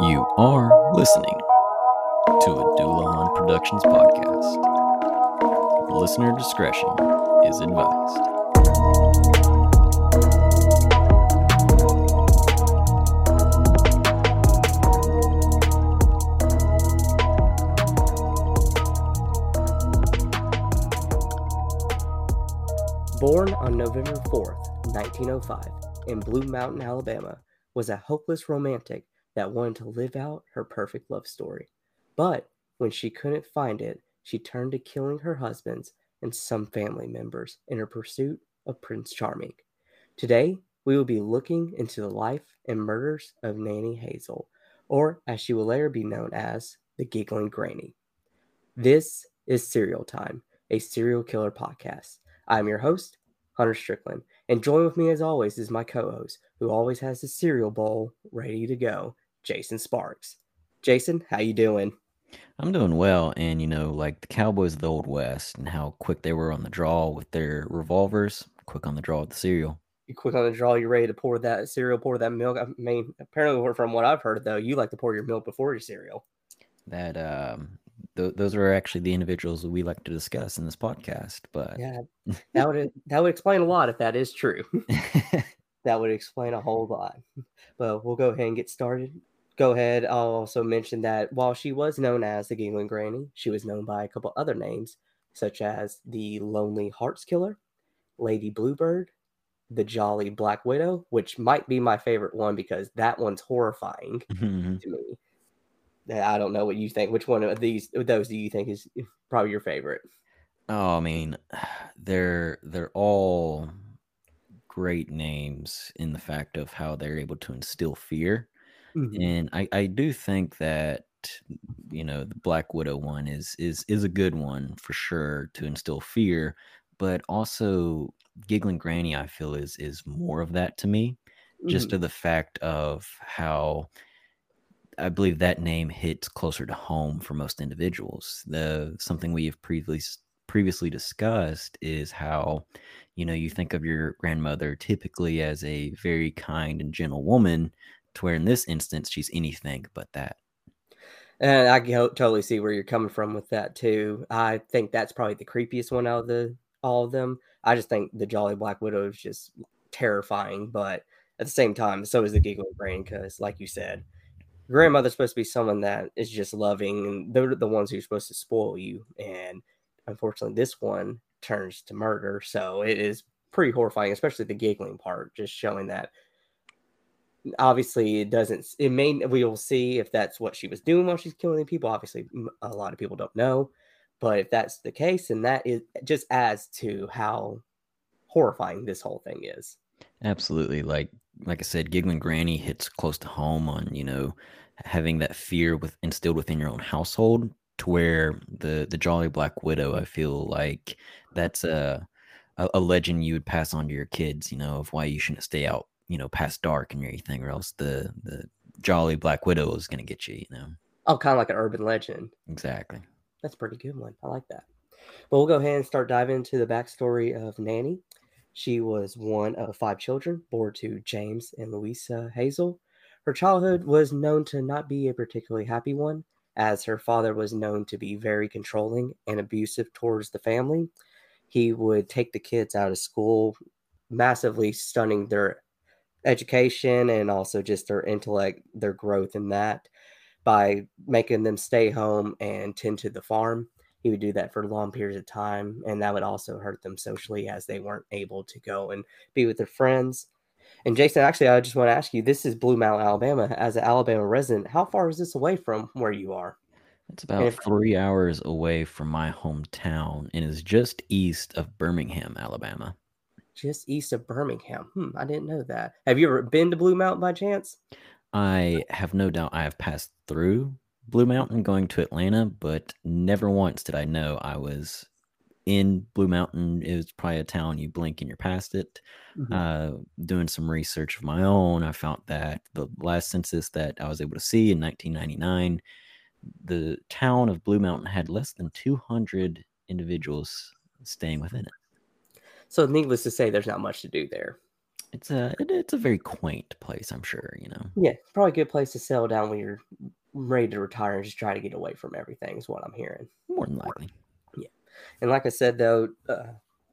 You are listening to a Dullahan Productions podcast. Listener discretion is advised. Born on November 4th, 1905, in Blue Mountain, Alabama, was a hopeless romantic that wanted to live out her perfect love story. But when she couldn't find it, she turned to killing her husbands and some family members in her pursuit of Prince Charming. Today, we will be looking into the life and murders of Nannie Hazel, or as she will later be known as the Giggling Granny. This is Serial Time, a serial killer podcast. I'm your host, Hunter Strickland, and join with me as always is my co-host, who always has the cereal bowl ready to go, Jason Sparks. Jason, how you doing? I'm doing well, and you know, like the Cowboys of the Old West and how quick they were on the draw with their revolvers, quick on the draw with the cereal. You quick on the draw, You're ready to pour that cereal, pour that milk. I mean, apparently from what I've heard though, you like to pour your milk before your cereal. That um, th- those are actually the individuals that we like to discuss in this podcast. But Yeah, that would that would explain a lot if that is true. that would explain a whole lot. But we'll go ahead and get started. Go ahead. I'll also mention that while she was known as the Giggling Granny, she was known by a couple other names, such as the Lonely Hearts Killer, Lady Bluebird, the Jolly Black Widow, which might be my favorite one because that one's horrifying Mhm. to me. I don't know what you think. Which one of these those do you think is probably your favorite? oh, I mean, they're they're all great names in the fact of how they're able to instill fear. Mhm. and I, I do think that you know the black widow one is is is a good one for sure to instill fear but also giggling granny i feel is is more of that to me just Mhm. to the fact of how i believe that name hits closer to home for most individuals the something we have previously previously discussed is how you know you think of your grandmother typically as a very kind and gentle woman to where in this instance she's anything but that And I totally see where you're coming from with that too. I think that's probably the creepiest one out of the all of them. I just think the Jolly Black Widow is just terrifying, but at the same time, so is the Giggling Brain because, like you said, grandmother's supposed to be someone that is just loving, and they're the ones who are supposed to spoil you. And unfortunately, this one turns to murder, so it is pretty horrifying, especially the giggling part, just showing that obviously it doesn't it may we will see if that's what she was doing while she's killing people obviously a lot of people don't know but if that's the case and that is just adds to how horrifying this whole thing is. Absolutely like like i said giggling granny hits close to home on you know having that fear with instilled within your own household to where the the jolly black widow i feel like that's a a, a legend you would pass on to your kids you know of why you shouldn't stay out you know past dark and everything or else the the jolly black widow is going to get you you know? Oh kind of like an urban legend. Exactly. That's a pretty good one. I like that. But we'll go ahead and start diving into the backstory of nannie. She was one of five children born to james and louisa hazel. Her childhood was known to not be a particularly happy one as her father was known to be very controlling and abusive towards the family. He would take the kids out of school, massively stunning their education and also just their intellect, their growth in that by making them stay home and tend to the farm. He would do that for long periods of time, and that would also hurt them socially as they weren't able to go and be with their friends. And Jason, actually, I just want to ask you this is Blue Mountain, Alabama. As an Alabama resident, how far is this away from where you are? it's about if- three hours away from my hometown and is just east of birmingham alabama Just east of Birmingham. Hmm, I didn't know that. Have you ever been to Blue Mountain by chance? I have no doubt I have passed through Blue Mountain going to Atlanta, but never once did I know I was in Blue Mountain. It was probably a town you blink and you're past it. Mhm. Uh, doing some research of my own, I found that the last census that I was able to see in 1999, the town of Blue Mountain had less than 200 individuals staying within it. So, needless to say, there's not much to do there. It's a it, it's a very quaint place, I'm sure. You know. Yeah, probably a good place to settle down when you're ready to retire and just try to get away from everything. Is what I'm hearing. More than likely. Yeah, and like I said though, uh,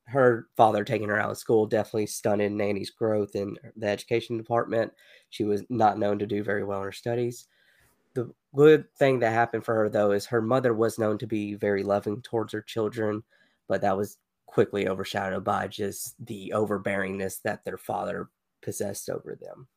her father taking her out of school definitely stunted Nannie's growth in the education department. She was not known to do very well in her studies. The good thing that happened for her, though, is her mother was known to be very loving towards her children, but that was quickly overshadowed by just the overbearingness that their father possessed over them.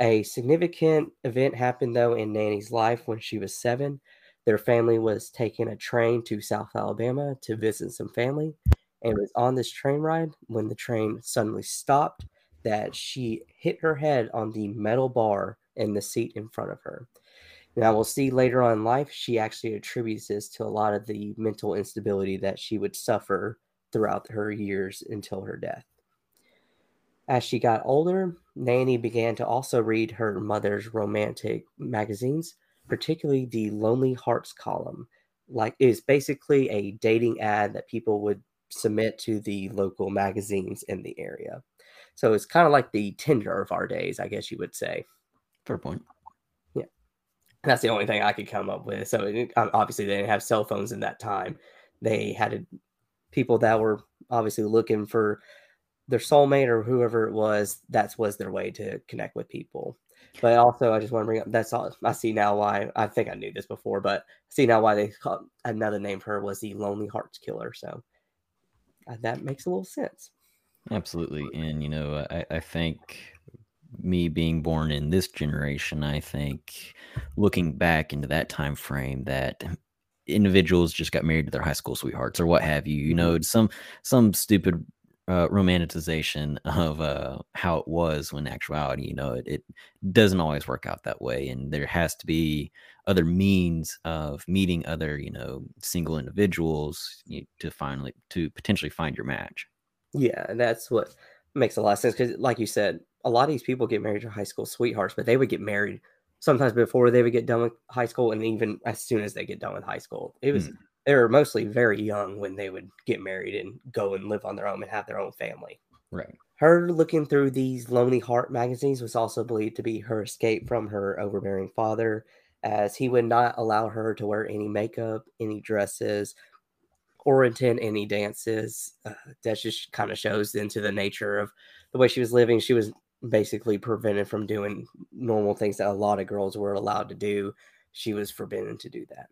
A significant event happened, though, in Nannie's life when she was seven. Their family was taking a train to South Alabama to visit some family and was on this train ride when the train suddenly stopped that she hit her head on the metal bar in the seat in front of her. Now we'll see later on in life, she actually attributes this to a lot of the mental instability that she would suffer throughout her years until her death. As she got older, Nannie began to also read her mother's romantic magazines, particularly the Lonely Hearts column. Like is basically a dating ad that people would submit to the local magazines in the area. So it's kind of like the Tinder of our days, I guess you would say. Fair point. Yeah. That's the only thing I could come up with. So it, obviously they didn't have cell phones in that time. They had people that were obviously looking for their soulmate or whoever it was. That was their way to connect with people. But also, I just want to bring up that's all I see now why I think I knew this before, but see now why they called another name for her was the Lonely Hearts Killer. So uh, that makes a little sense. Absolutely. And, you know, I, I think me being born in this generation, I think looking back into that time frame that individuals just got married to their high school sweethearts or what have you, you know, mm-hmm. some some stupid uh, romanticization of uh, how it was when actuality, you know, it, it doesn't always work out that way. And there has to be other means of meeting other, you know, single individuals to finally, to potentially find your match. Yeah. And that's what makes a lot of sense. Cause like you said, a lot of these people get married to high school sweethearts, but they would get married sometimes before they would get done with high school and even as soon as they get done with high school. It was, mm they were mostly very young when they would get married and go and live on their own and have their own family. Right. Her looking through these Lonely Heart magazines was also believed to be her escape from her overbearing father, as he would not allow her to wear any makeup, any dresses, or attend any dances. Uh, that just kind of shows into the nature of the way she was living. She was basically prevented from doing normal things that a lot of girls were allowed to do. She was forbidden to do that.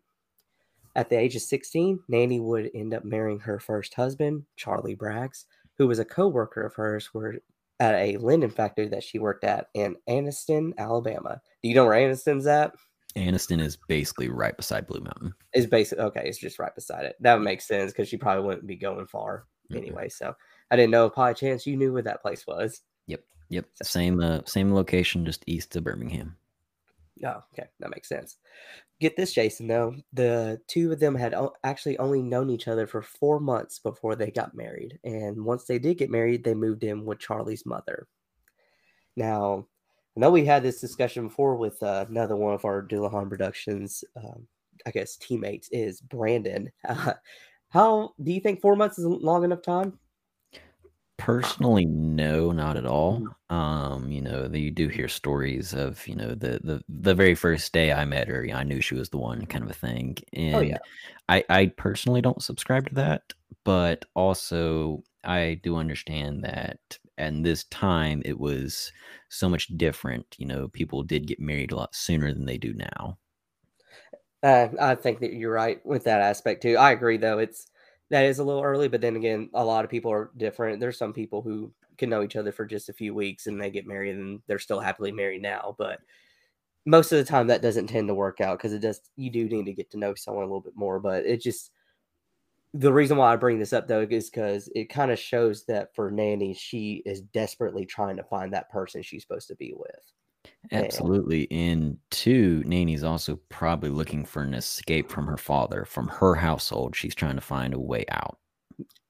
At the age of 16, Nannie would end up marrying her first husband, Charlie Braggs, who was a co-worker of hers were at a linden factory that she worked at in Anniston, Alabama. Do you know where Anniston's at? Anniston is basically right beside Blue Mountain. Is basically okay. It's just right beside it. That would make sense because she probably wouldn't be going far mm-hmm. anyway. So I didn't know. By chance, you knew where that place was. Yep. Yep. So, same. Uh, same location, just east of Birmingham. Oh, okay, that makes sense. Get this, Jason. Though the two of them had o- actually only known each other for four months before they got married, and once they did get married, they moved in with Charlie's mother. Now, I know we had this discussion before with uh, another one of our Dullahan Productions, um, I guess, teammates is Brandon. Uh, how do you think four months is long enough time? Personally, no, not at all. Mm-hmm. Um, you know, the, you do hear stories of, you know, the the the very first day I met her, I knew she was the one kind of a thing. Oh, and oh, yeah. I I personally don't subscribe to that, but also I do understand that and this time it was so much different. You know, people did get married a lot sooner than they do now. Uh, I think that you're right with that aspect too. I agree, though. It's that is a little early, but then again, a lot of people are different. There's some people who can know each other for just a few weeks and they get married and they're still happily married now. But most of the time, that doesn't tend to work out because it does. You do need to get to know someone a little bit more. But it just the reason why I bring this up though is because it kind of shows that for Nannie, she is desperately trying to find that person she's supposed to be with. Absolutely. And two, Nannie's also probably looking for an escape from her father, from her household. She's trying to find a way out.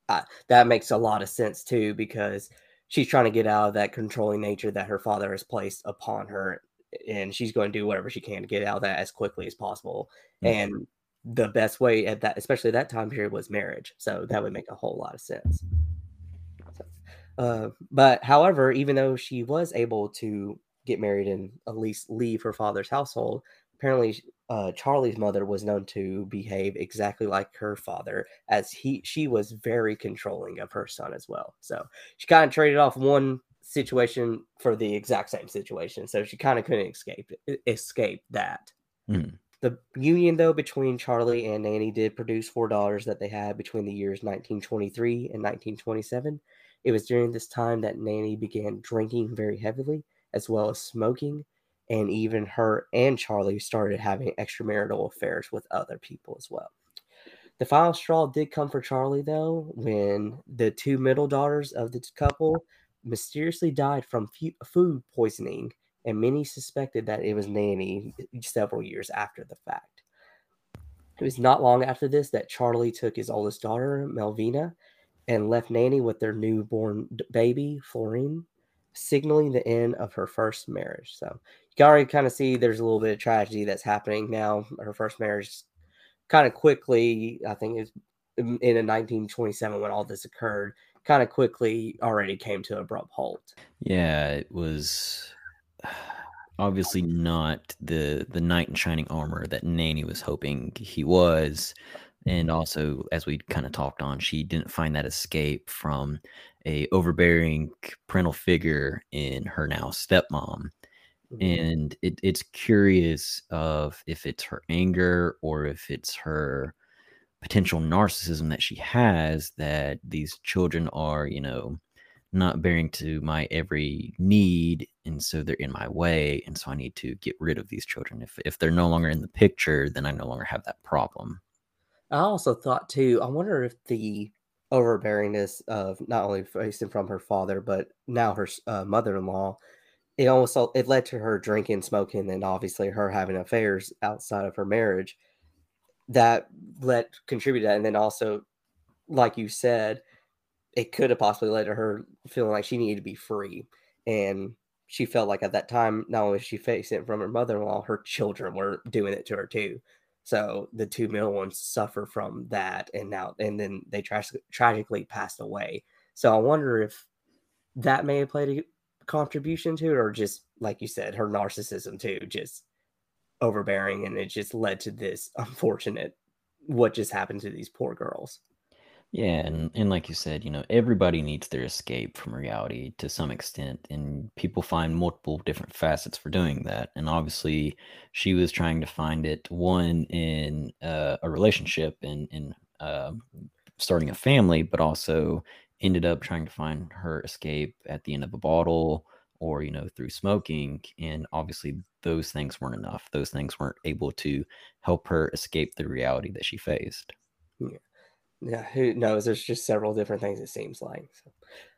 Uh, that makes a lot of sense too, because she's trying to get out of that controlling nature that her father has placed upon her. And she's going to do whatever she can to get out of that as quickly as possible. Mm-hmm. And the best way at that, especially that time period, was marriage. So that would make a whole lot of sense. Uh, but however, even though she was able to get married and at least leave her father's household, apparently uh, Charlie's mother was known to behave exactly like her father, as he she was very controlling of her son as well. So she kind of traded off one situation for the exact same situation. So she kind of couldn't escape escape that. Mm. The union, though, between Charlie and Nannie did produce four daughters that they had between the years 1923 and 1927. It was during this time that Nannie began drinking very heavily, as well as smoking, and even her and Charlie started having extramarital affairs with other people as well. The final straw did come for Charlie, though, when the two middle daughters of the couple mysteriously died from food poisoning and many suspected that it was Nannie several years after the fact. It was not long after this that Charlie took his oldest daughter, Melvina, and left Nannie with their newborn baby, Florine, signaling the end of her first marriage. So you can already kind of see there's a little bit of tragedy that's happening now. Her first marriage kind of quickly, I think it's mm, in 1927 when all this occurred, kind of quickly already came to abrupt halt. Yeah, it was obviously not the the knight in shining armor that Nannie was hoping he was. And also, as we kind of talked on, she didn't find that escape from a overbearing parental figure in her now stepmom. Mm-hmm. And it, it's curious of if it's her anger or if it's her potential narcissism that she has that these children are, you know, not bearing to my every need and so they're in my way and so i need to get rid of these children if if they're no longer in the picture then i no longer have that problem i also thought too i wonder if the overbearingness of not only facing from her father but now her uh, mother-in-law it almost it led to her drinking smoking and obviously her having affairs outside of her marriage that let contribute that and then also like you said it could have possibly led to her feeling like she needed to be free. And she felt like at that time, not only was she faced it from her mother in law, her children were doing it to her too. So the two middle ones suffer from that. And now, and then they tra- tragically passed away. So I wonder if that may have played a contribution to it, or just like you said, her narcissism too, just overbearing. And it just led to this unfortunate what just happened to these poor girls. Yeah, and, and like you said, you know, everybody needs their escape from reality to some extent, and people find multiple different facets for doing that. And obviously, she was trying to find it one in uh, a relationship and in uh, starting a family, but also ended up trying to find her escape at the end of a bottle or you know through smoking and obviously those things weren't enough those things weren't able to help her escape the reality that she faced yeah yeah, who knows? There's just several different things it seems like. So.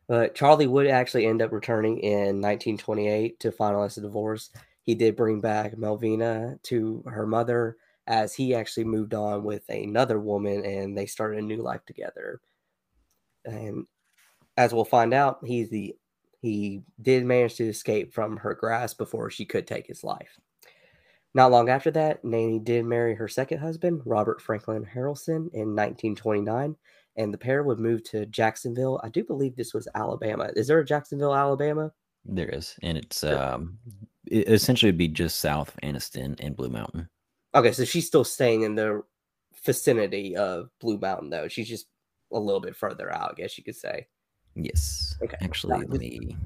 But Charlie would actually end up returning in 1928 to finalize the divorce. He did bring back Melvina to her mother as he actually moved on with another woman and they started a new life together. And as we'll find out, he's the he did manage to escape from her grasp before she could take his life. Not long after that, Nanny did marry her second husband, Robert Franklin Harrelson, in 1929, and the pair would move to Jacksonville. I do believe this was Alabama. Is there a Jacksonville, Alabama? There is, and it's um, it essentially would be just south of Anniston and Blue Mountain. Okay, so she's still staying in the vicinity of Blue Mountain, though. She's just a little bit further out, I guess you could say. Yes. Okay. Actually, let me.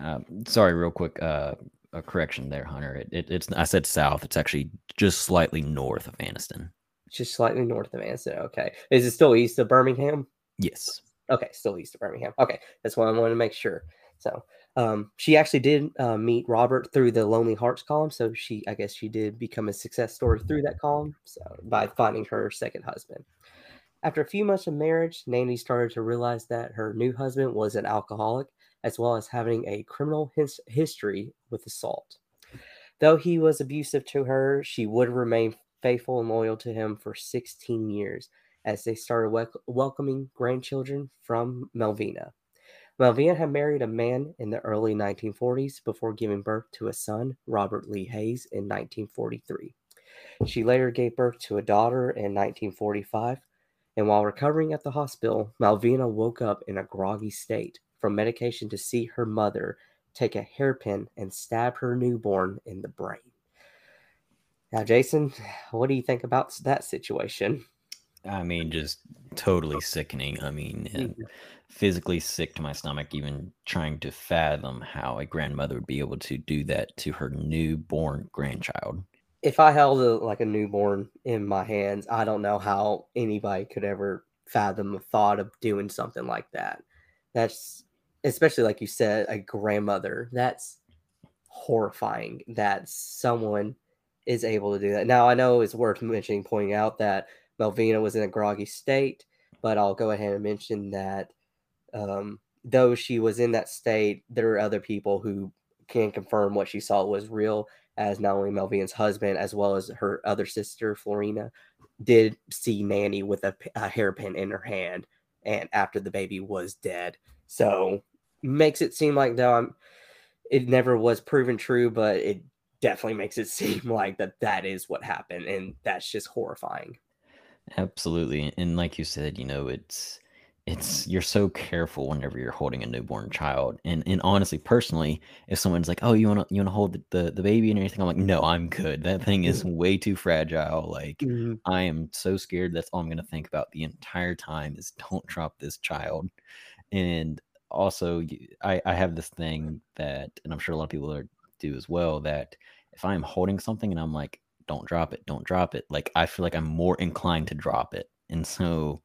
Uh, sorry, real quick. Uh, a correction there, Hunter. It, it, it's I said south. It's actually just slightly north of Anniston. Just slightly north of Anniston. Okay. Is it still east of Birmingham? Yes. Okay, still east of Birmingham. Okay, that's why I wanted to make sure. So, um, she actually did uh, meet Robert through the Lonely Hearts column. So she, I guess, she did become a success story through that column. So by finding her second husband. After a few months of marriage, Nanny started to realize that her new husband was an alcoholic as well as having a criminal his- history with assault. Though he was abusive to her, she would remain faithful and loyal to him for 16 years as they started wel- welcoming grandchildren from Melvina. Melvina had married a man in the early 1940s before giving birth to a son, Robert Lee Hayes, in 1943. She later gave birth to a daughter in 1945, and while recovering at the hospital, Melvina woke up in a groggy state from medication to see her mother take a hairpin and stab her newborn in the brain. Now, Jason, what do you think about that situation? I mean, just totally sickening. I mean, and mm-hmm. physically sick to my stomach, even trying to fathom how a grandmother would be able to do that to her newborn grandchild. If I held a, like a newborn in my hands, I don't know how anybody could ever fathom the thought of doing something like that. That's especially like you said, a grandmother. That's horrifying that someone is able to do that. Now I know it's worth mentioning, pointing out that Melvina was in a groggy state, but I'll go ahead and mention that um, though she was in that state, there are other people who can confirm what she saw was real, as not only Melvina's husband as well as her other sister Florina did see Nannie with a, a hairpin in her hand, and after the baby was dead. So makes it seem like though I'm, it never was proven true, but it definitely makes it seem like that that is what happened, and that's just horrifying. Absolutely. And like you said, you know, it's it's you're so careful whenever you're holding a newborn child. And and honestly, personally, if someone's like, "Oh, you want to you want to hold the, the, the baby and everything," I'm like, "No, I'm good. That thing is mm-hmm. way too fragile. Like, mm-hmm. I am so scared. That's all I'm gonna think about the entire time is don't drop this child." And also, I I have this thing that, and I'm sure a lot of people are, do as well. That if I'm holding something and I'm like, don't drop it, don't drop it. Like I feel like I'm more inclined to drop it. And so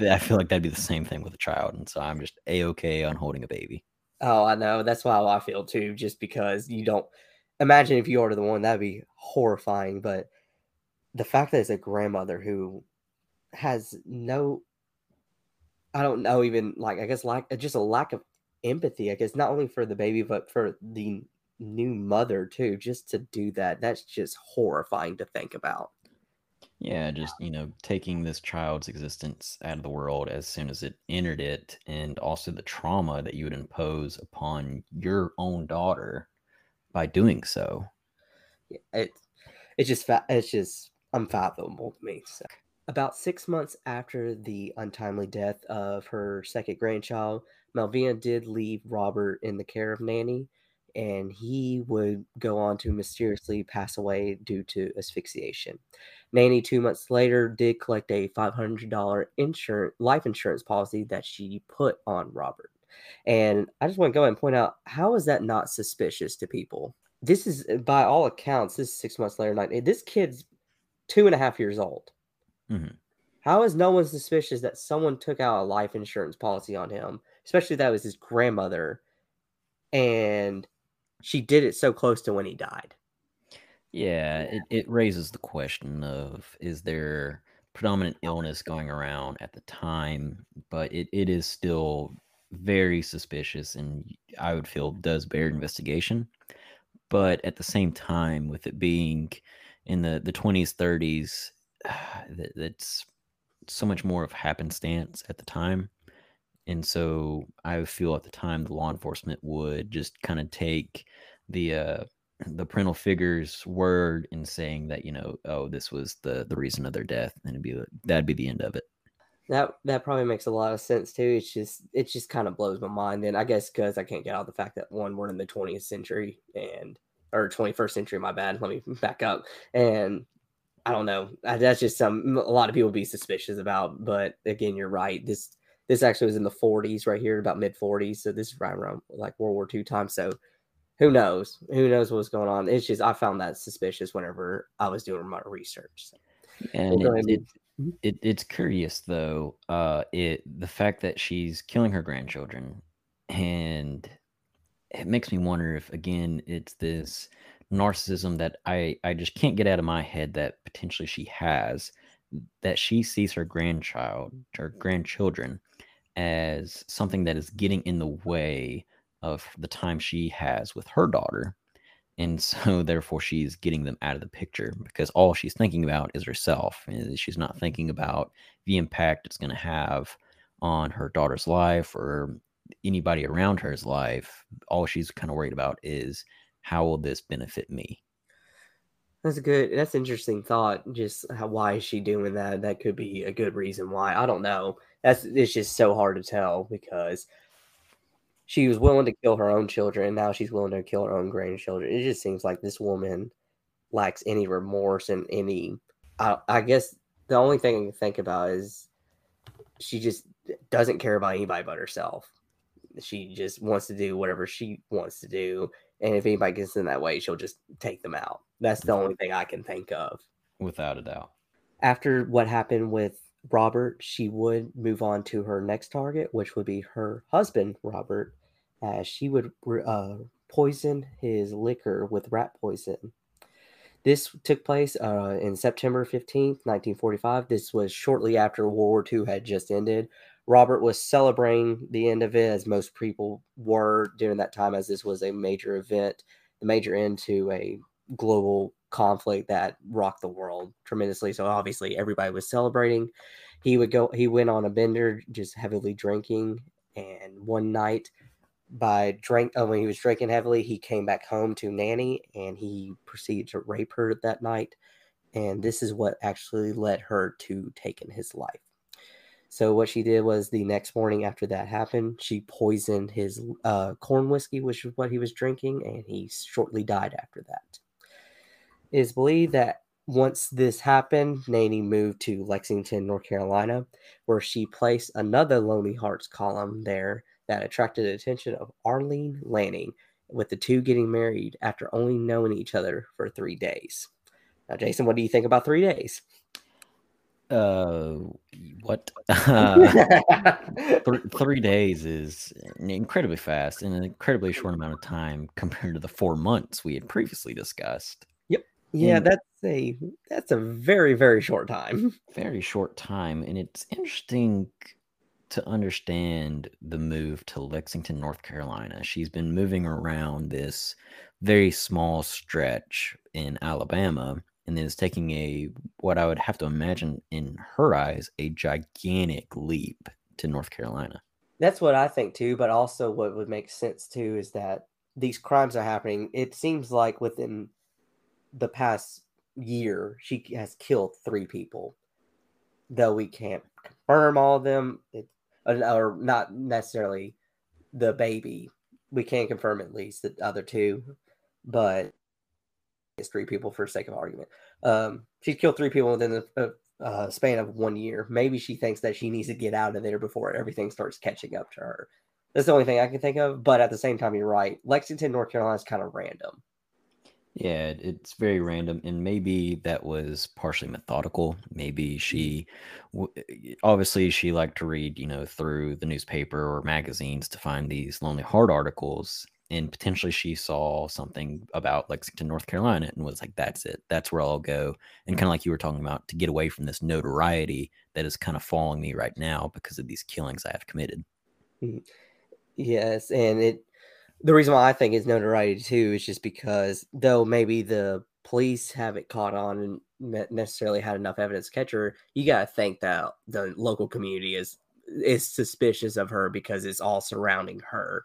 I feel like that'd be the same thing with a child. And so I'm just a okay on holding a baby. Oh, I know. That's how I feel too, just because you don't imagine if you order the one, that'd be horrifying. But the fact that it's a grandmother who has no I don't know even like I guess like just a lack of empathy, I guess, not only for the baby, but for the new mother too just to do that that's just horrifying to think about yeah just you know taking this child's existence out of the world as soon as it entered it and also the trauma that you would impose upon your own daughter by doing so it it's just it's just unfathomable to me so. About six months after the untimely death of her second grandchild Melvina did leave robert in the care of nannie and he would go on to mysteriously pass away due to asphyxiation. Nannie, two months later, did collect a $500 insurance life insurance policy that she put on Robert. And I just want to go ahead and point out how is that not suspicious to people? This is, by all accounts, this is six months later. This kid's two and a half years old. Mm-hmm. How is no one suspicious that someone took out a life insurance policy on him, especially that was his grandmother, and she did it so close to when he died. Yeah, it, it raises the question of is there predominant illness going around at the time, but it, it is still very suspicious and I would feel does bear investigation. But at the same time, with it being in the, the 20s, 30s, that, that's so much more of happenstance at the time. And so I feel at the time the law enforcement would just kind of take the uh the parental figure's word in saying that you know oh this was the the reason of their death and it'd be that'd be the end of it that that probably makes a lot of sense too it's just it just kind of blows my mind and i guess because i can't get out the fact that one we're in the 20th century and or 21st century my bad let me back up and i don't know that's just some a lot of people be suspicious about but again you're right this this actually was in the 40s right here, about mid 40s. So this is right around like World War II time. So who knows? Who knows what's going on? It's just I found that suspicious whenever I was doing my research. So. And it, it, mm-hmm. it, it's curious though, uh, it the fact that she's killing her grandchildren, and it makes me wonder if again it's this narcissism that I I just can't get out of my head that potentially she has that she sees her grandchild or mm-hmm. grandchildren as something that is getting in the way of the time she has with her daughter. And so, therefore, she's getting them out of the picture because all she's thinking about is herself. And she's not mm-hmm. thinking about the impact it's going to have on her daughter's life or anybody around her's life. All she's kind of worried about is how will this benefit me? That's a good. That's interesting thought. Just how, why is she doing that? That could be a good reason why. I don't know. That's it's just so hard to tell because she was willing to kill her own children, now she's willing to kill her own grandchildren. It just seems like this woman lacks any remorse and any. I, I guess the only thing I can think about is she just doesn't care about anybody but herself. She just wants to do whatever she wants to do, and if anybody gets in that way, she'll just take them out. That's the only thing I can think of. Without a doubt. After what happened with Robert, she would move on to her next target, which would be her husband, Robert, as she would uh, poison his liquor with rat poison. This took place uh, in September 15th, 1945. This was shortly after World War II had just ended. Robert was celebrating the end of it, as most people were during that time, as this was a major event, the major end to a global conflict that rocked the world tremendously. So obviously everybody was celebrating. He would go he went on a bender just heavily drinking and one night by drink oh, when he was drinking heavily, he came back home to Nannie and he proceeded to rape her that night. And this is what actually led her to taking his life. So what she did was the next morning after that happened, she poisoned his uh, corn whiskey, which is what he was drinking, and he shortly died after that. It is believed that once this happened, Nannie moved to Lexington, North Carolina, where she placed another Lonely Hearts column there that attracted the attention of Arlene Lanning, with the two getting married after only knowing each other for three days. Now, Jason, what do you think about three days? Uh, what? Uh, th- three days is incredibly fast in an incredibly short amount of time compared to the four months we had previously discussed. Yep. Yeah, and that's a that's a very very short time. Very short time, and it's interesting to understand the move to Lexington, North Carolina. She's been moving around this very small stretch in Alabama and then is taking a what I would have to imagine in her eyes a gigantic leap to North Carolina. That's what I think too, but also what would make sense too is that these crimes are happening. It seems like within the past year she has killed 3 people. Though we can't confirm all of them, it or not necessarily the baby. We can't confirm at least the other two, but three people for sake of argument. Um, she's killed three people within the uh, span of one year. Maybe she thinks that she needs to get out of there before everything starts catching up to her. That's the only thing I can think of. But at the same time, you're right. Lexington, North Carolina is kind of random. Yeah, it's very random, and maybe that was partially methodical. Maybe she, obviously, she liked to read, you know, through the newspaper or magazines to find these lonely heart articles, and potentially she saw something about Lexington, North Carolina, and was like, "That's it. That's where I'll go." And kind of like you were talking about, to get away from this notoriety that is kind of following me right now because of these killings I have committed. Mm, yes, and it the reason why I think it's notoriety too is just because though maybe the police haven't caught on and necessarily had enough evidence to catch her, you got to think that the local community is is suspicious of her because it's all surrounding her.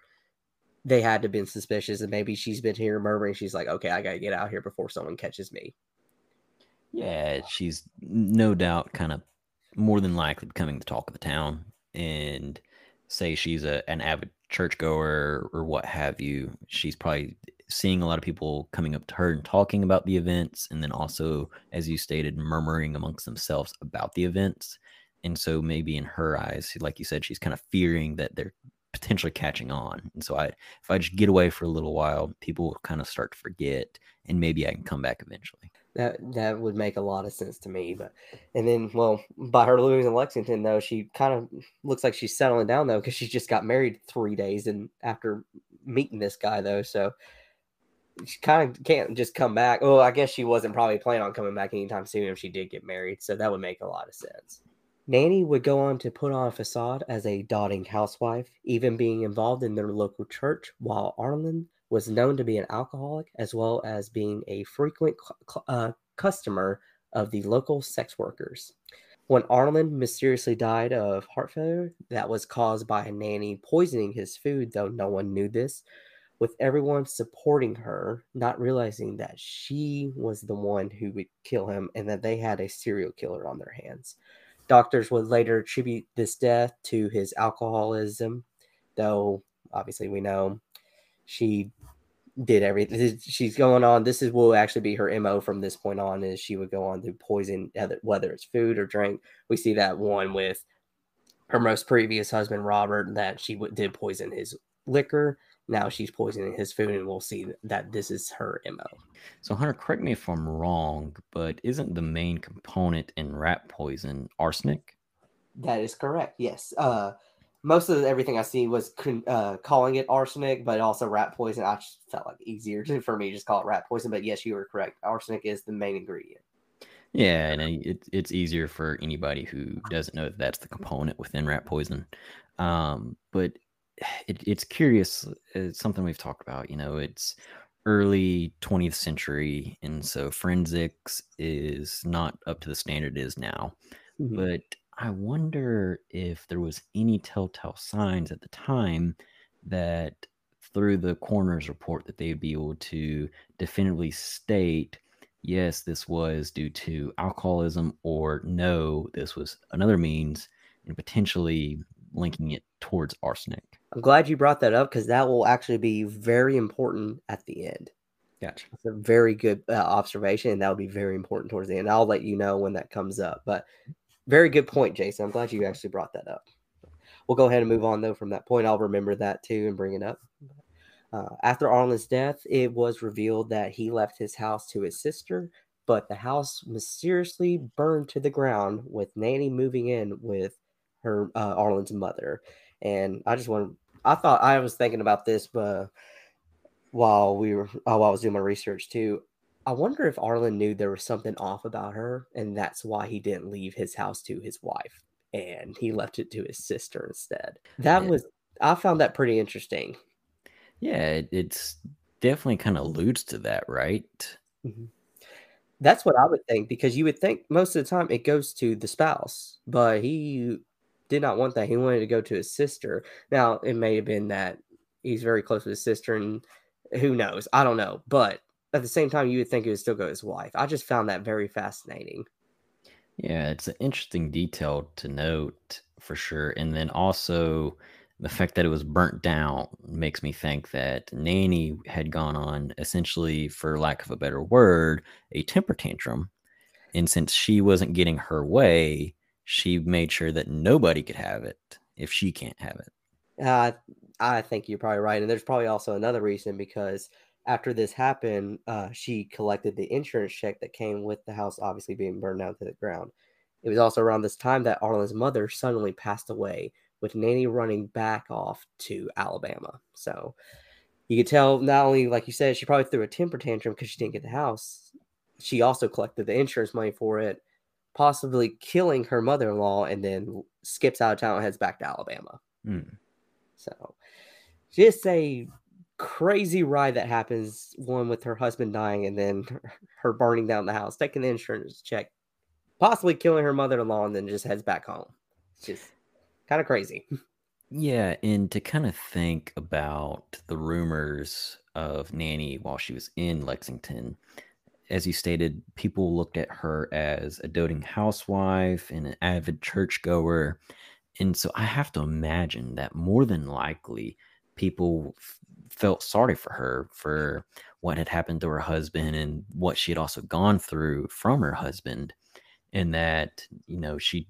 They had to been suspicious, and maybe she's been here murmuring. She's like, "Okay, I got to get out here before someone catches me." Yeah, she's no doubt kind of more than likely becoming the talk of the town, and say she's a an avid churchgoer or what have you, she's probably seeing a lot of people coming up to her and talking about the events, and then also, as you stated, murmuring amongst themselves about the events. And so maybe in her eyes, like you said, she's kind of fearing that they're potentially catching on. And so I if I just get away for a little while, people will kind of start to forget and maybe I can come back eventually. That that would make a lot of sense to me. But and then, well, by her losing in Lexington, though, she kind of looks like she's settling down though because she just got married three days and after meeting this guy though, so she kind of can't just come back. Well, I guess she wasn't probably planning on coming back anytime soon if she did get married, so that would make a lot of sense. Nannie would go on to put on a facade as a dotting housewife, even being involved in their local church, while Arlen was known to be an alcoholic as well as being a frequent uh, customer of the local sex workers. When Arlen mysteriously died of heart failure that was caused by nannie poisoning his food, though no one knew this, with everyone supporting her, not realizing that she was the one who would kill him and that they had a serial killer on their hands. Doctors would later attribute this death to his alcoholism, though obviously we know she did everything. She's going on. This is will actually be her mo from this point on. Is she would go on to poison whether it's food or drink. We see that one with her most previous husband Robert that she did poison his liquor. Now she's poisoning his food, and we'll see that this is her mo. So Hunter, correct me if I'm wrong, but isn't the main component in rat poison arsenic? That is correct. Yes. Uh, most of everything I see was uh, calling it arsenic, but also rat poison. I just felt like easier to, for me to just call it rat poison. But yes, you were correct. Arsenic is the main ingredient. Yeah, and it, it's easier for anybody who doesn't know that that's the component within rat poison. Um, but it, it's curious. It's something we've talked about. You know, it's early 20th century, and so forensics is not up to the standard it is now. Mm-hmm. But I wonder if there was any telltale signs at the time that through the coroner's report that they'd be able to definitively state yes this was due to alcoholism or no this was another means and potentially linking it towards arsenic i'm glad you brought that up because that will actually be very important at the end gotcha it's a very good uh, observation and that will be very important towards the end i'll let you know when that comes up but very good point, Jason. I'm glad you actually brought that up. We'll go ahead and move on though from that point. I'll remember that too and bring it up. Uh, after Arlen's death, it was revealed that he left his house to his sister, but the house mysteriously burned to the ground with Nannie moving in with her uh, Arlen's mother. And I just want I thought I was thinking about this, but while we were while I was doing my research too, I wonder if Arlen knew there was something off about her, and that's why he didn't leave his house to his wife and he left it to his sister instead. That yeah. was I found that pretty interesting. Yeah, it, it's definitely kind of alludes to that, right? Mm-hmm. That's what I would think because you would think most of the time it goes to the spouse, but he did not want that. He wanted to go to his sister. Now, it may have been that he's very close with his sister, and who knows? I don't know, but at the same time, you would think he would still go to his wife. I just found that very fascinating. Yeah, it's an interesting detail to note for sure. And then also the fact that it was burnt down makes me think that Nannie had gone on essentially, for lack of a better word, a temper tantrum. And since she wasn't getting her way, she made sure that nobody could have it if she can't have it. Uh, I think you're probably right. And there's probably also another reason because after this happened, uh, she collected the insurance check that came with the house obviously being burned down to the ground. It was also around this time that Arlen's mother suddenly passed away, with Nannie running back off to Alabama. So you could tell not only, like you said, she probably threw a temper tantrum because she didn't get the house, she also collected the insurance money for it, possibly killing her mother in law, and then skips out of town and heads back to Alabama. Mm. So just a crazy ride that happens one with her husband dying and then her burning down the house, taking the insurance check, possibly killing her mother in law, and then just heads back home. It's just kind of crazy. Yeah, and to kind of think about the rumors of Nannie while she was in Lexington, as you stated, people looked at her as a doting housewife and an avid churchgoer. And so I have to imagine that more than likely people felt sorry for her for what had happened to her husband and what she had also gone through from her husband and that you know she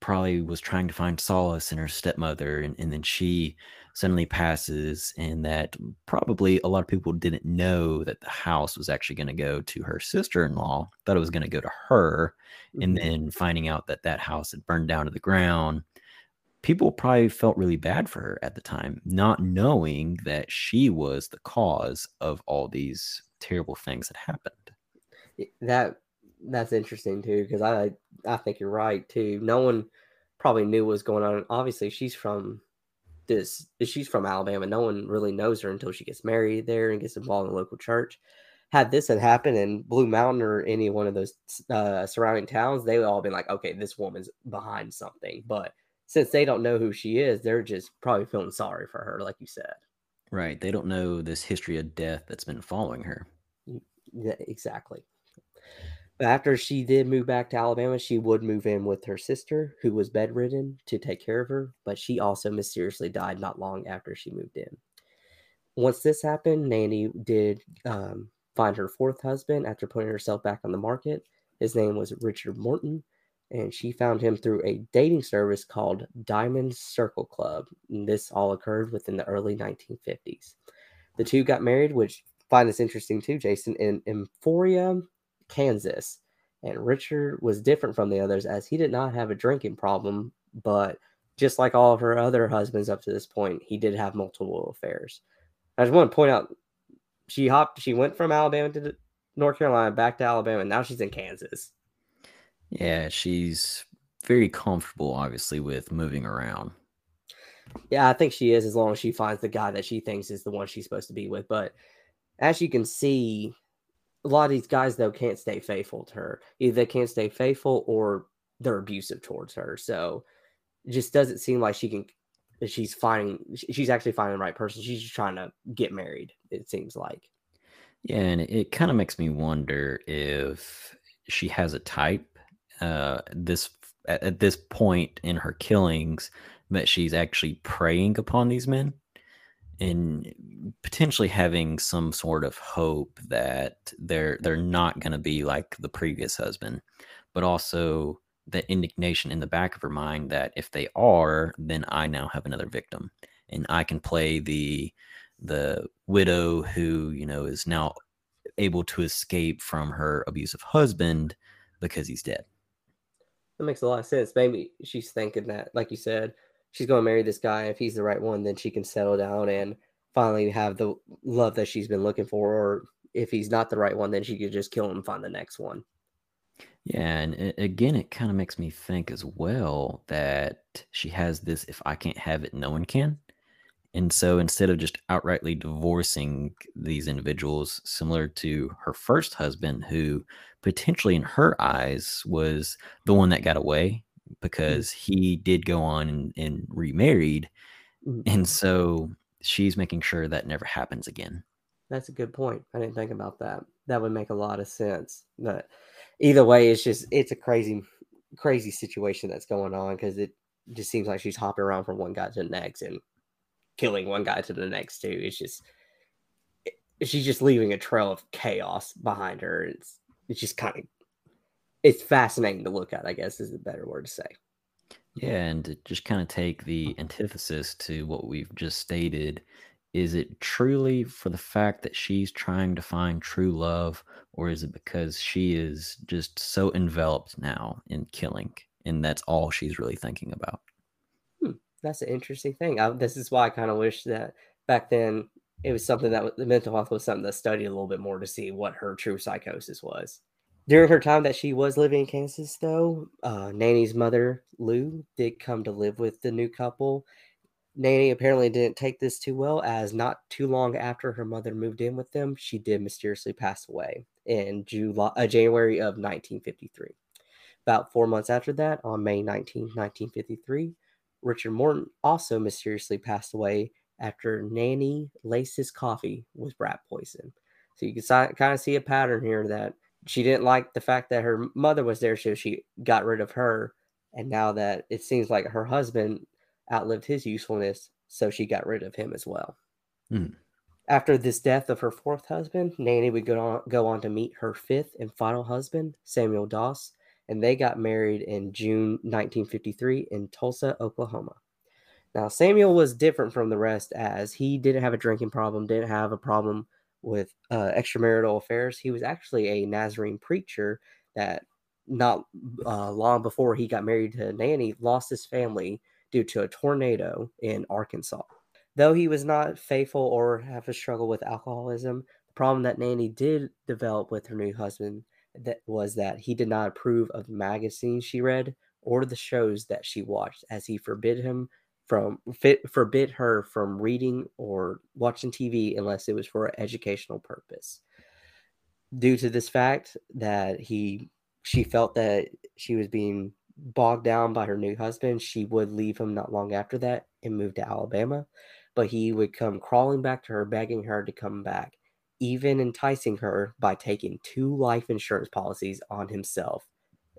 probably was trying to find solace in her stepmother and, and then she suddenly passes and that probably a lot of people didn't know that the house was actually going to go to her sister-in-law thought it was going to go to her mm-hmm. and then finding out that that house had burned down to the ground people probably felt really bad for her at the time, not knowing that she was the cause of all these terrible things that happened. That that's interesting too, because I I think you're right too. No one probably knew what was going on. Obviously, she's from this. She's from Alabama. No one really knows her until she gets married there and gets involved in the local church. Had this had happened in Blue Mountain or any one of those uh, surrounding towns, they would all been like, "Okay, this woman's behind something." But since they don't know who she is, they're just probably feeling sorry for her, like you said. Right. They don't know this history of death that's been following her. Yeah, exactly. But after she did move back to Alabama, she would move in with her sister, who was bedridden, to take care of her. But she also mysteriously died not long after she moved in. Once this happened, Nannie did um, find her fourth husband after putting herself back on the market. His name was Richard Morton, and she found him through a dating service called Diamond Circle Club. And this all occurred within the early 1950s. The two got married, which find this interesting too, Jason, in Emporia, Kansas. And Richard was different from the others as he did not have a drinking problem, but just like all of her other husbands up to this point, he did have multiple affairs. I just want to point out she hopped, she went from Alabama to North Carolina, back to Alabama, and now she's in Kansas. Yeah, she's very comfortable, obviously, with moving around. Yeah, I think she is as long as she finds the guy that she thinks is the one she's supposed to be with. But as you can see, a lot of these guys though can't stay faithful to her. Either they can't stay faithful or they're abusive towards her. So it just doesn't seem like she can she's finding she's actually finding the right person. She's just trying to get married, it seems like. Yeah, and it kind of makes me wonder if she has a type. Uh, this at, at this point in her killings, that she's actually preying upon these men and potentially having some sort of hope that they're they're not going to be like the previous husband but also the indignation in the back of her mind that if they are then i now have another victim and i can play the the widow who you know is now able to escape from her abusive husband because he's dead. That makes a lot of sense. Maybe she's thinking that like you said she's going to marry this guy. If he's the right one, then she can settle down and finally have the love that she's been looking for. Or if he's not the right one, then she could just kill him and find the next one. Yeah, and it, again, it kind of makes me think as well that she has this if I can't have it, no one can. And so instead of just outrightly divorcing these individuals, similar to her first husband, who potentially in her eyes was the one that got away. Because he did go on and, and remarried. Mm-hmm. And so she's making sure that never happens again. That's a good point. I didn't think about that. That would make a lot of sense. But either way, it's just it's a crazy, crazy situation that's going on because it just seems like she's hopping around from one guy to the next and killing one guy to the next too. It's just it, she's just leaving a trail of chaos behind her. It's it's just kind of it's fascinating to look at, I guess is a better word to say. Yeah, and to just kind of take the antithesis to what we've just stated, is it truly for the fact that she's trying to find true love, or is it because she is just so enveloped now in killing, and that's all she's really thinking about? Hmm, that's an interesting thing. I, this is why I kind of wish that back then it was something that the mental health was something that studied a little bit more to see what her true psychosis was. During her time that she was living in Kansas, though, uh, Nannie's mother, Lou, did come to live with the new couple. Nannie apparently didn't take this too well, as not too long after her mother moved in with them, she did mysteriously pass away in July, uh, January of 1953. About four months after that, on May 19, 1953, Richard Morton also mysteriously passed away after Nannie laced his coffee with rat poison. So you can kind of see a pattern here that she didn't like the fact that her mother was there, so she got rid of her. And now that it seems like her husband outlived his usefulness, so she got rid of him as well. Mm. After this death of her fourth husband, Nannie would go on, go on to meet her fifth and final husband, Samuel Doss, and they got married in June 1953 in Tulsa, Oklahoma. Now, Samuel was different from the rest as he didn't have a drinking problem, didn't have a problem with uh, extramarital affairs. He was actually a Nazarene preacher that not uh, long before he got married to Nannie lost his family due to a tornado in Arkansas. Though he was not faithful or have a struggle with alcoholism, the problem that Nannie did develop with her new husband that was that he did not approve of the magazines she read or the shows that she watched, as he forbid him from fit, forbid her from reading or watching TV unless it was for an educational purpose. Due to this fact that he she felt that she was being bogged down by her new husband, she would leave him not long after that and move to Alabama. But he would come crawling back to her, begging her to come back. even enticing her by taking two life insurance policies on himself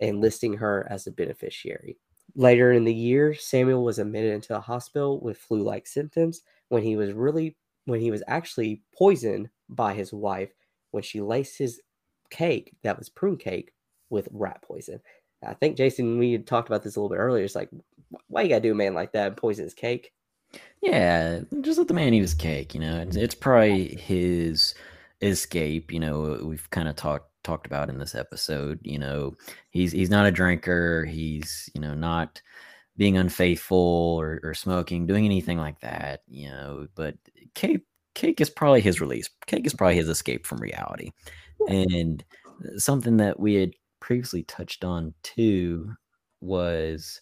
and listing her as a beneficiary. Later in the year, Samuel was admitted into a hospital with flu-like symptoms when he was really when he was actually poisoned by his wife when she laced his cake that was prune cake with rat poison. I think Jason, we had talked about this a little bit earlier. It's like, why you gotta do a man like that and poison his cake? Yeah, just let the man eat his cake. You know, it's, it's probably his escape. You know, we've kind of talked talked about in this episode. You know, he's he's not a drinker. He's you know not being unfaithful or, or smoking, doing anything like that. You know, but cake cake is probably his release. Cake is probably his escape from reality, and uh, something that we had previously touched on too was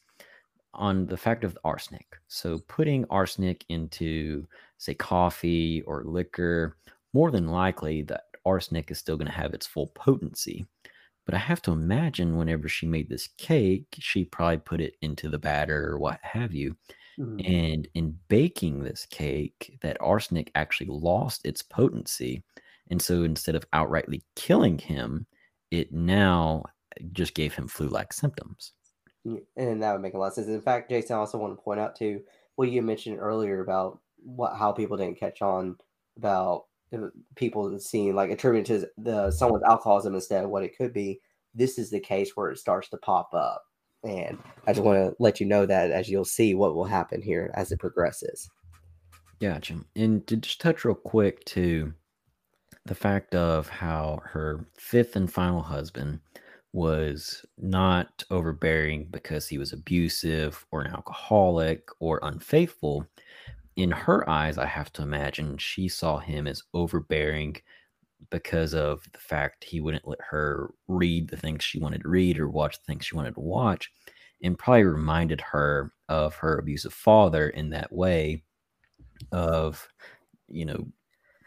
on the fact of arsenic. So putting arsenic into say coffee or liquor, more than likely that arsenic is still going to have its full potency. But I have to imagine whenever she made this cake, she probably put it into the batter or what have you. Mm-hmm. And in baking this cake, that arsenic actually lost its potency. And so instead of outrightly killing him, it now just gave him flu like symptoms. And that would make a lot of sense. In fact, Jason, I also want to point out too what you mentioned earlier about what how people didn't catch on about people seeing like attributing to the someone's alcoholism instead of what it could be. This is the case where it starts to pop up, and I just want to let you know that as you'll see what will happen here as it progresses. Gotcha. And to just touch real quick to the fact of how her fifth and final husband was not overbearing because he was abusive or an alcoholic or unfaithful in her eyes, I have to imagine she saw him as overbearing because of the fact he wouldn't let her read the things she wanted to read or watch the things she wanted to watch, and probably reminded her of her abusive father in that way of, you know,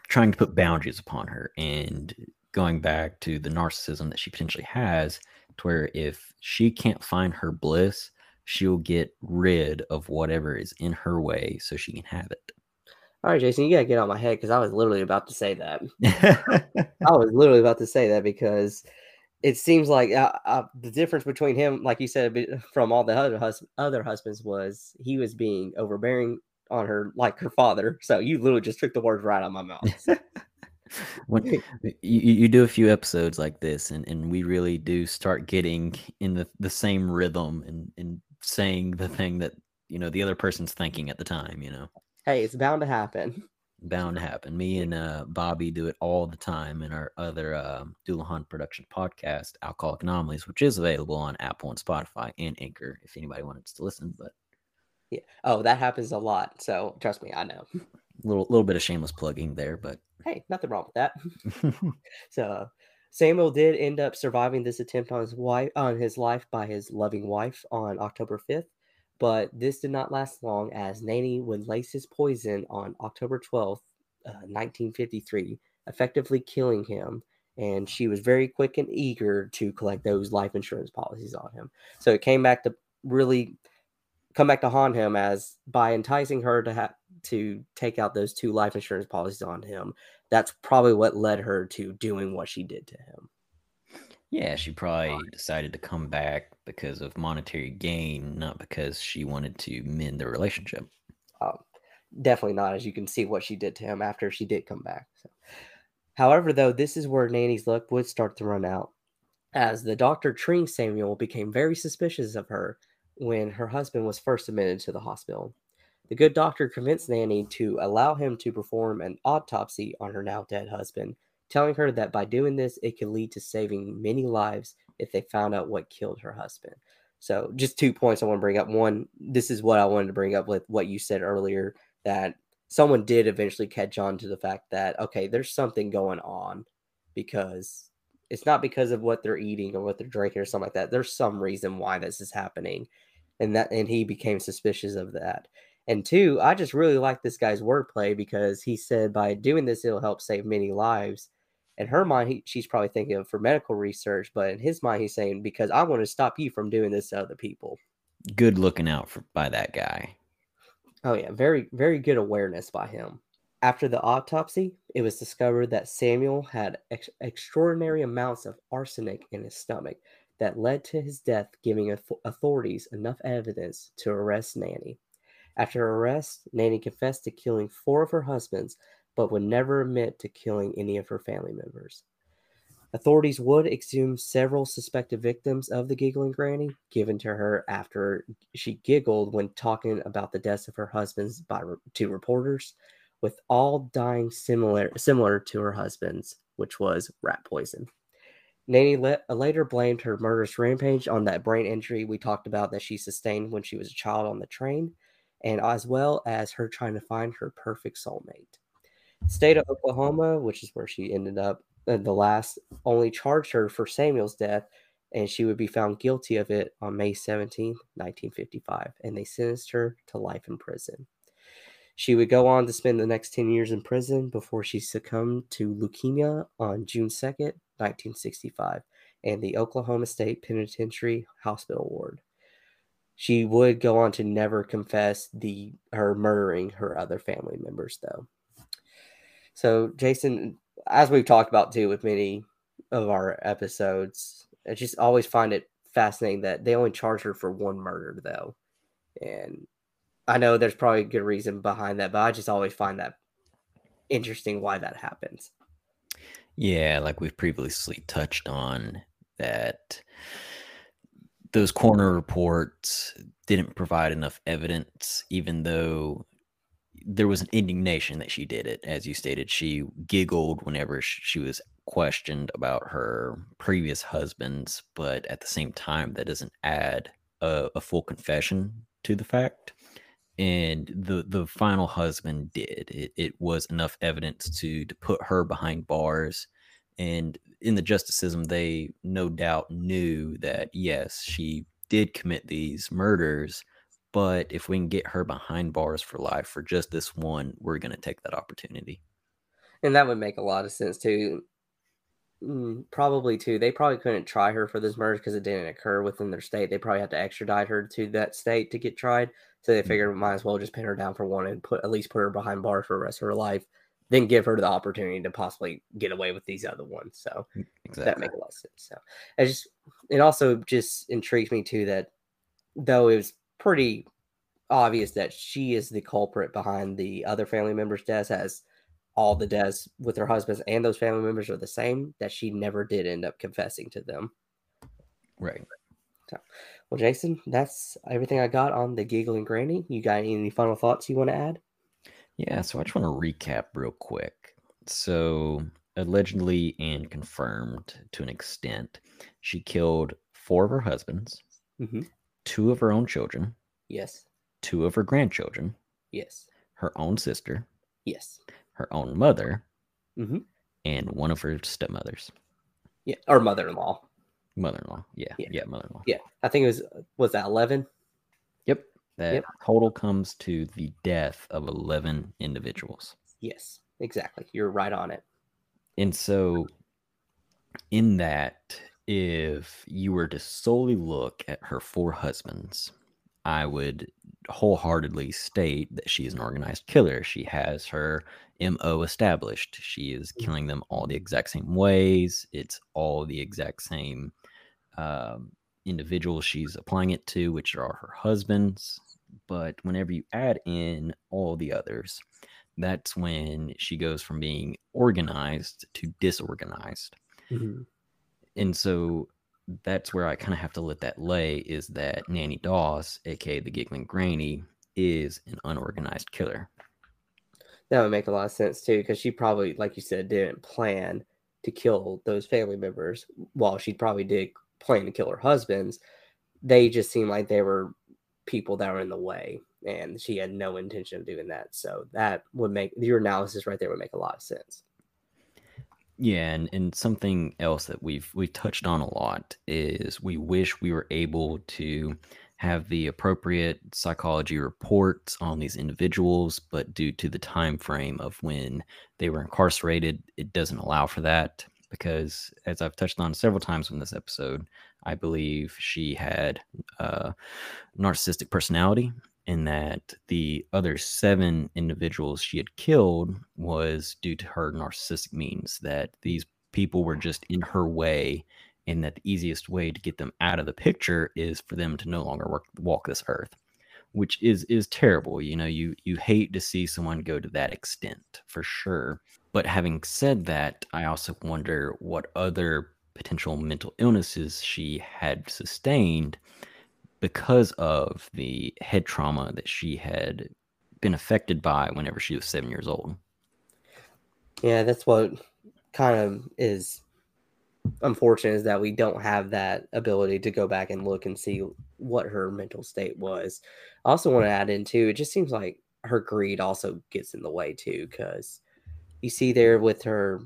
trying to put boundaries upon her and going back to the narcissism that she potentially has to where if she can't find her bliss she'll get rid of whatever is in her way so she can have it. All right, Jason, you got to get on my head because I was literally about to say that. I was literally about to say that because it seems like uh, uh, the difference between him, like you said, from all the other, hus- other husbands, was he was being overbearing on her like her father. So you literally just took the words right out of my mouth. when you, you do a few episodes like this and, and we really do start getting in the, the same rhythm and, and saying the thing that you know the other person's thinking at the time you know? Hey it's bound to happen. Bound to happen. Me and uh, bobby do it all the time in our other uh, Dullahan production podcast alcoholic anomalies which is available on apple and spotify and anchor if anybody wants to listen but yeah. Oh that happens a lot. So trust me i know. A little little bit of shameless plugging there but hey nothing wrong with that. So Samuel did end up surviving this attempt on his wife on his life by his loving wife on October 5th, but this did not last long as Nannie would lace his poison on October 12th, uh, 1953, effectively killing him. And she was very quick and eager to collect those life insurance policies on him. So it came back to really come back to haunt him as by enticing her to have to take out those two life insurance policies on him that's probably what led her to doing what she did to him. Yeah, she probably decided to come back because of monetary gain, not because she wanted to mend the relationship. Um, definitely not, as you can see what she did to him after she did come back. So. However, though, this is where Nannie's luck would start to run out, as the doctor treating Samuel became very suspicious of her when her husband was first admitted to the hospital. The good doctor convinced Nannie to allow him to perform an autopsy on her now dead husband, telling her that by doing this, it could lead to saving many lives if they found out what killed her husband. So, just two points I want to bring up. One, this is what I wanted to bring up with what you said earlier that someone did eventually catch on to the fact that, okay, there's something going on because it's not because of what they're eating or what they're drinking or something like that. There's some reason why this is happening. And that, and he became suspicious of that. And two, I just really like this guy's wordplay because he said by doing this, it'll help save many lives. In her mind, he, she's probably thinking of for medical research, but in his mind, he's saying because I want to stop you from doing this to other people. Good looking out for by that guy. Oh yeah, very very good awareness by him. After the autopsy, it was discovered that Samuel had ex- extraordinary amounts of arsenic in his stomach that led to his death, giving authorities enough evidence to arrest Nannie. After arrest, Nannie confessed to killing four of her husbands, but would never admit to killing any of her family members. Authorities would exhume several suspected victims of the giggling granny given to her after she giggled when talking about the deaths of her husbands by to reporters, with all dying similar similar to her husband's, which was rat poison. Nannie le- later blamed her murderous rampage on that brain injury we talked about that she sustained when she was a child on the train, and as well as her trying to find her perfect soulmate. State of Oklahoma, which is where she ended up, uh, the last only charged her for Samuel's death, and she would be found guilty of it on May 17, 1955, and they sentenced her to life in prison. She would go on to spend the next 10 years in prison before she succumbed to leukemia on June 2nd, 1965, and the Oklahoma State Penitentiary Hospital Ward. She would go on to never confess the her murdering her other family members, though. So, Jason, as we've talked about too with many of our episodes, I just always find it fascinating that they only charge her for one murder though. And I know there's probably a good reason behind that, but I just always find that interesting why that happens. Yeah, like we've previously touched on that those corner reports didn't provide enough evidence, even though there was an indignation that she did it. As you stated, she giggled whenever she was questioned about her previous husbands, but at the same time, that doesn't add a, a full confession to the fact. And the the final husband did. It, it was enough evidence to to put her behind bars. And in the justice system, they no doubt knew that yes, she did commit these murders, but if we can get her behind bars for life for just this one, we're going to take that opportunity. And that would make a lot of sense too. Mm, probably too. They probably couldn't try her for this murder because it didn't occur within their state. They probably had to extradite her to that state to get tried. So they mm. figured might as well just pin her down for one and put at least put her behind bars for the rest of her life. Then give her the opportunity to possibly get away with these other ones. So mm, exactly. that makes a lot of sense. So it just it also just intrigues me too that though it was pretty obvious that she is the culprit behind the other family members' deaths, as all the deaths with her husbands and those family members are the same, that she never did end up confessing to them. Right. So, well, Jason, that's everything I got on the giggling granny. You got any final thoughts you want to add? Yeah, so I just want to recap real quick. So, allegedly and confirmed to an extent, she killed four of her husbands, mm-hmm. two of her own children. Yes. Two of her grandchildren. Yes. Her own sister. Yes. Her own mother. Mm-hmm. And one of her stepmothers. Yeah, or mother-in-law. Mother-in-law. Yeah. Yeah, yeah mother-in-law. Yeah. I think it was was that 11? Yep. That yep. total comes to the death of 11 individuals. Yes, exactly. You're right on it. And so in that if you were to solely look at her four husbands, I would wholeheartedly state that she is an organized killer. She has her MO established. She is mm. killing them all the exact same ways. It's all the exact same um, individuals she's applying it to, which are her husbands. But whenever you add in all the others, that's when she goes from being organized to disorganized. Mm-hmm. And so that's where I kind of have to let that lay is that Nannie Doss, aka the Giggling Granny, is an unorganized killer. That would make a lot of sense too, because she probably, like you said, didn't plan to kill those family members. While she probably did plan to kill her husbands, they just seemed like they were people that were in the way, and she had no intention of doing that. So that would make your analysis right there would make a lot of sense. Yeah, and, and something else that we've we've touched on a lot is we wish we were able to have the appropriate psychology reports on these individuals, but due to the time frame of when they were incarcerated, it doesn't allow for that because as I've touched on several times in this episode, I believe she had a narcissistic personality in that the other seven individuals she had killed was due to her narcissistic means, that these people were just in her way, and that the easiest way to get them out of the picture is for them to no longer work, walk this earth which is is terrible you know you you hate to see someone go to that extent for sure. But having said that i also wonder what other potential mental illnesses she had sustained because of the head trauma that she had been affected by whenever she was seven years old. Yeah, that's what kind of is unfortunate is that we don't have that ability to go back and look and see what her mental state was. I also want to add in too, it just seems like her greed also gets in the way too, because you see there with her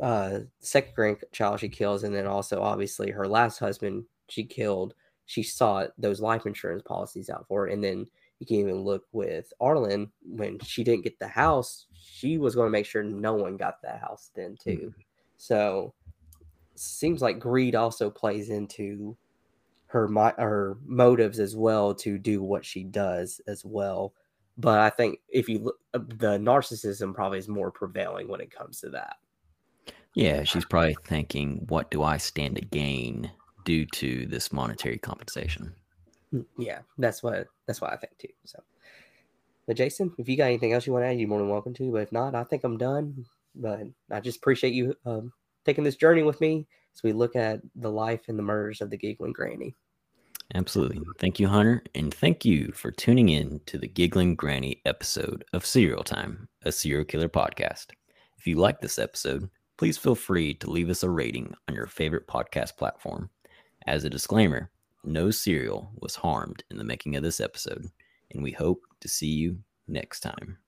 uh, second grandchild she kills, and then also obviously her last husband she killed she sought those life insurance policies out for it. And then you can even look with Arlen when she didn't get the house, she was going to make sure no one got that house then too. Mm-hmm. So seems like greed also plays into her her motives as well to do what she does as well. But I think if you look, uh, the narcissism probably is more prevailing when it comes to that. Yeah, she's probably thinking, "What do I stand to gain due to this monetary compensation. Mm, yeah, that's what that's what I think too. So, but Jason, if you got anything else you want to add, you're more than welcome to. But if not, I think I'm done. But I just appreciate you um, taking this journey with me as we look at the life and the murders of the giggling granny. Absolutely. Thank you, Hunter. And thank you for tuning in to the Giggling Granny episode of Serial Time, a serial killer podcast. If you like this episode, please feel free to leave us a rating on your favorite podcast platform. As a disclaimer, no cereal was harmed in the making of this episode, and we hope to see you next time.